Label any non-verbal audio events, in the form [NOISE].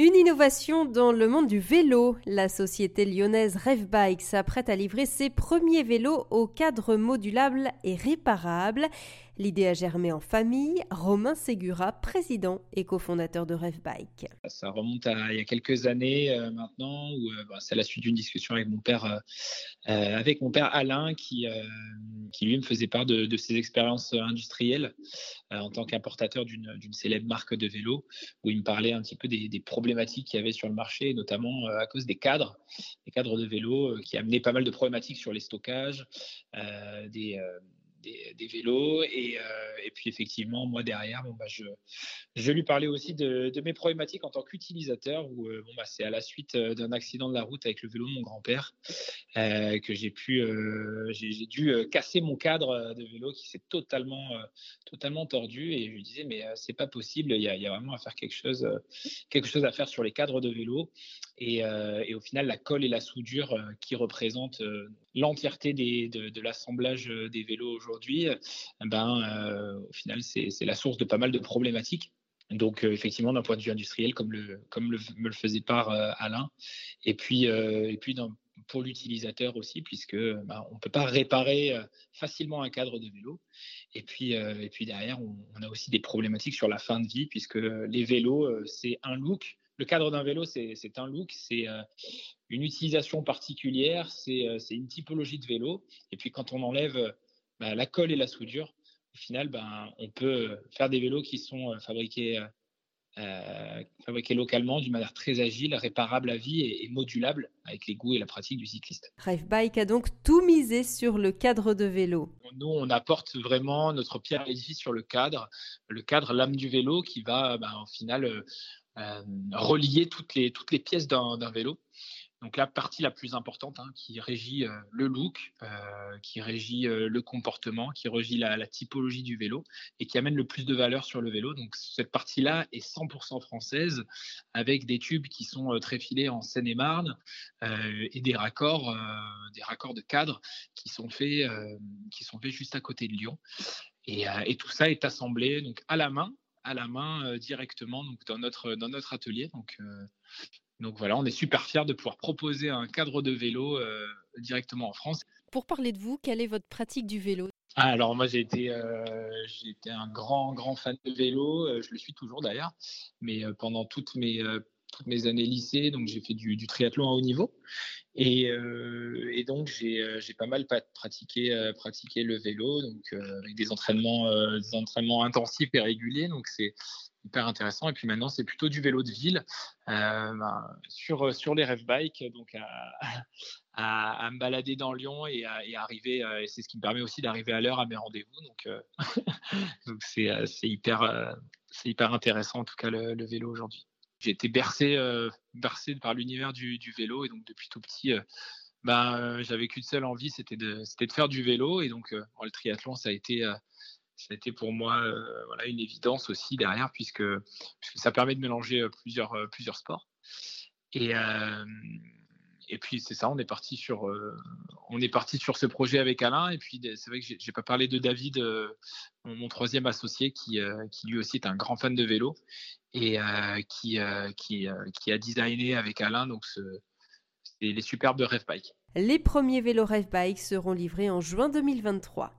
Une innovation dans le monde du vélo. La société lyonnaise Rev Bike s'apprête à livrer ses premiers vélos au cadre modulable et réparable. L'idée a germé en famille. Romain Ségura, président et cofondateur de Rev Bike. Ça remonte à il y a quelques années euh, maintenant, euh, bah, c'est la suite d'une discussion avec mon père, euh, avec mon père Alain, qui, qui lui me faisait part de, ses expériences industrielles en tant qu'importateur d'une célèbre marque de vélo, où il me parlait un petit peu des, des problématiques qu'il y avait sur le marché, notamment à cause des cadres, des cadres de vélo, qui amenaient pas mal de problématiques sur les stockages, des des, vélos. Et, euh, et, puis effectivement, moi derrière, bon, bah, je, je lui parlais aussi de, mes problématiques en tant qu'utilisateur, où euh, bon, bah, c'est à la suite euh, d'un accident de la route avec le vélo de mon grand-père que j'ai pu, j'ai dû casser mon cadre de vélo qui s'est totalement, totalement tordu. Et je lui disais, mais c'est pas possible, il y, a, y, a, vraiment à faire quelque chose, quelque chose à faire sur les cadres de vélo. Et, et au final, la colle et la soudure qui représentent l'entièreté de, l'assemblage des vélos aujourd'hui, ben, euh, au final, c'est la source de pas mal de problématiques. Donc euh, effectivement d'un point de vue industriel, comme me le faisait part euh, Alain, et puis pour l'utilisateur aussi, puisque ben, on peut pas réparer facilement un cadre de vélo. Et puis derrière, on, a aussi des problématiques sur la fin de vie, puisque les vélos c'est un look le cadre d'un vélo, c'est un look, c'est euh, une utilisation particulière, euh, c'est une typologie de vélo. Et puis quand on enlève euh, bah, la colle et la soudure, au final, ben, on peut faire des vélos qui sont fabriqués, fabriqués localement d'une manière très agile, réparable à vie et, modulable avec les goûts et la pratique du cycliste. Drive Bike a donc tout misé sur le cadre de vélo. Nous, on apporte vraiment notre pierre à l'édifice sur le cadre, le cadre, l'âme du vélo qui va ben, au final relier toutes les, toutes les pièces d'un vélo. Donc la partie la plus importante hein, qui régit euh, le look, euh, qui régit le comportement, qui régit la, typologie du vélo et qui amène le plus de valeur sur le vélo. Donc cette partie-là est 100% française avec des tubes qui sont très filés en Seine-et-Marne et des raccords, des raccords de cadre qui sont faits, qui sont faits juste à côté de Lyon. Et, et, tout ça est assemblé donc à la main à la main euh, directement donc dans notre dans notre atelier. Donc euh, donc voilà, on est super fiers de pouvoir proposer un cadre de vélo euh, directement en France. Pour parler de vous, quelle est votre pratique du vélo? Ah, alors moi j'ai été, j'ai été un grand grand fan de vélo, je le suis toujours d'ailleurs, mais pendant toutes mes toutes mes années lycée, donc j'ai fait du, du, triathlon à haut niveau. Et, euh, et donc j'ai, euh, pas mal pratiqué, euh, pratiqué le vélo, donc avec des entraînements, intensifs et réguliers. Donc c'est hyper intéressant. Et puis maintenant c'est plutôt du vélo de ville ben, sur les rêve bikes, donc à, me balader dans Lyon et, à, arriver. et c'est ce qui me permet aussi d'arriver à l'heure à mes rendez-vous. Donc [LAUGHS] c'est, hyper intéressant en tout cas le vélo aujourd'hui j'ai été bercé, euh, bercé par l'univers du, vélo. Et donc depuis tout petit, euh, bah, j'avais qu'une seule envie, c'était de, faire du vélo. Et donc euh, le triathlon, ça a été, ça a été pour moi voilà une évidence aussi derrière puisque, ça permet de mélanger plusieurs, sports. Et puis c'est ça, on est parti sur euh, on est parti sur ce projet avec Alain. Et puis c'est vrai que j'ai pas parlé de David, euh, mon, troisième associé, euh, qui lui aussi est un grand fan de vélo et qui, qui, qui a designé avec Alain donc ce, les superbes Rêve Bike. Les premiers vélos Rêve Bike seront livrés en juin 2023.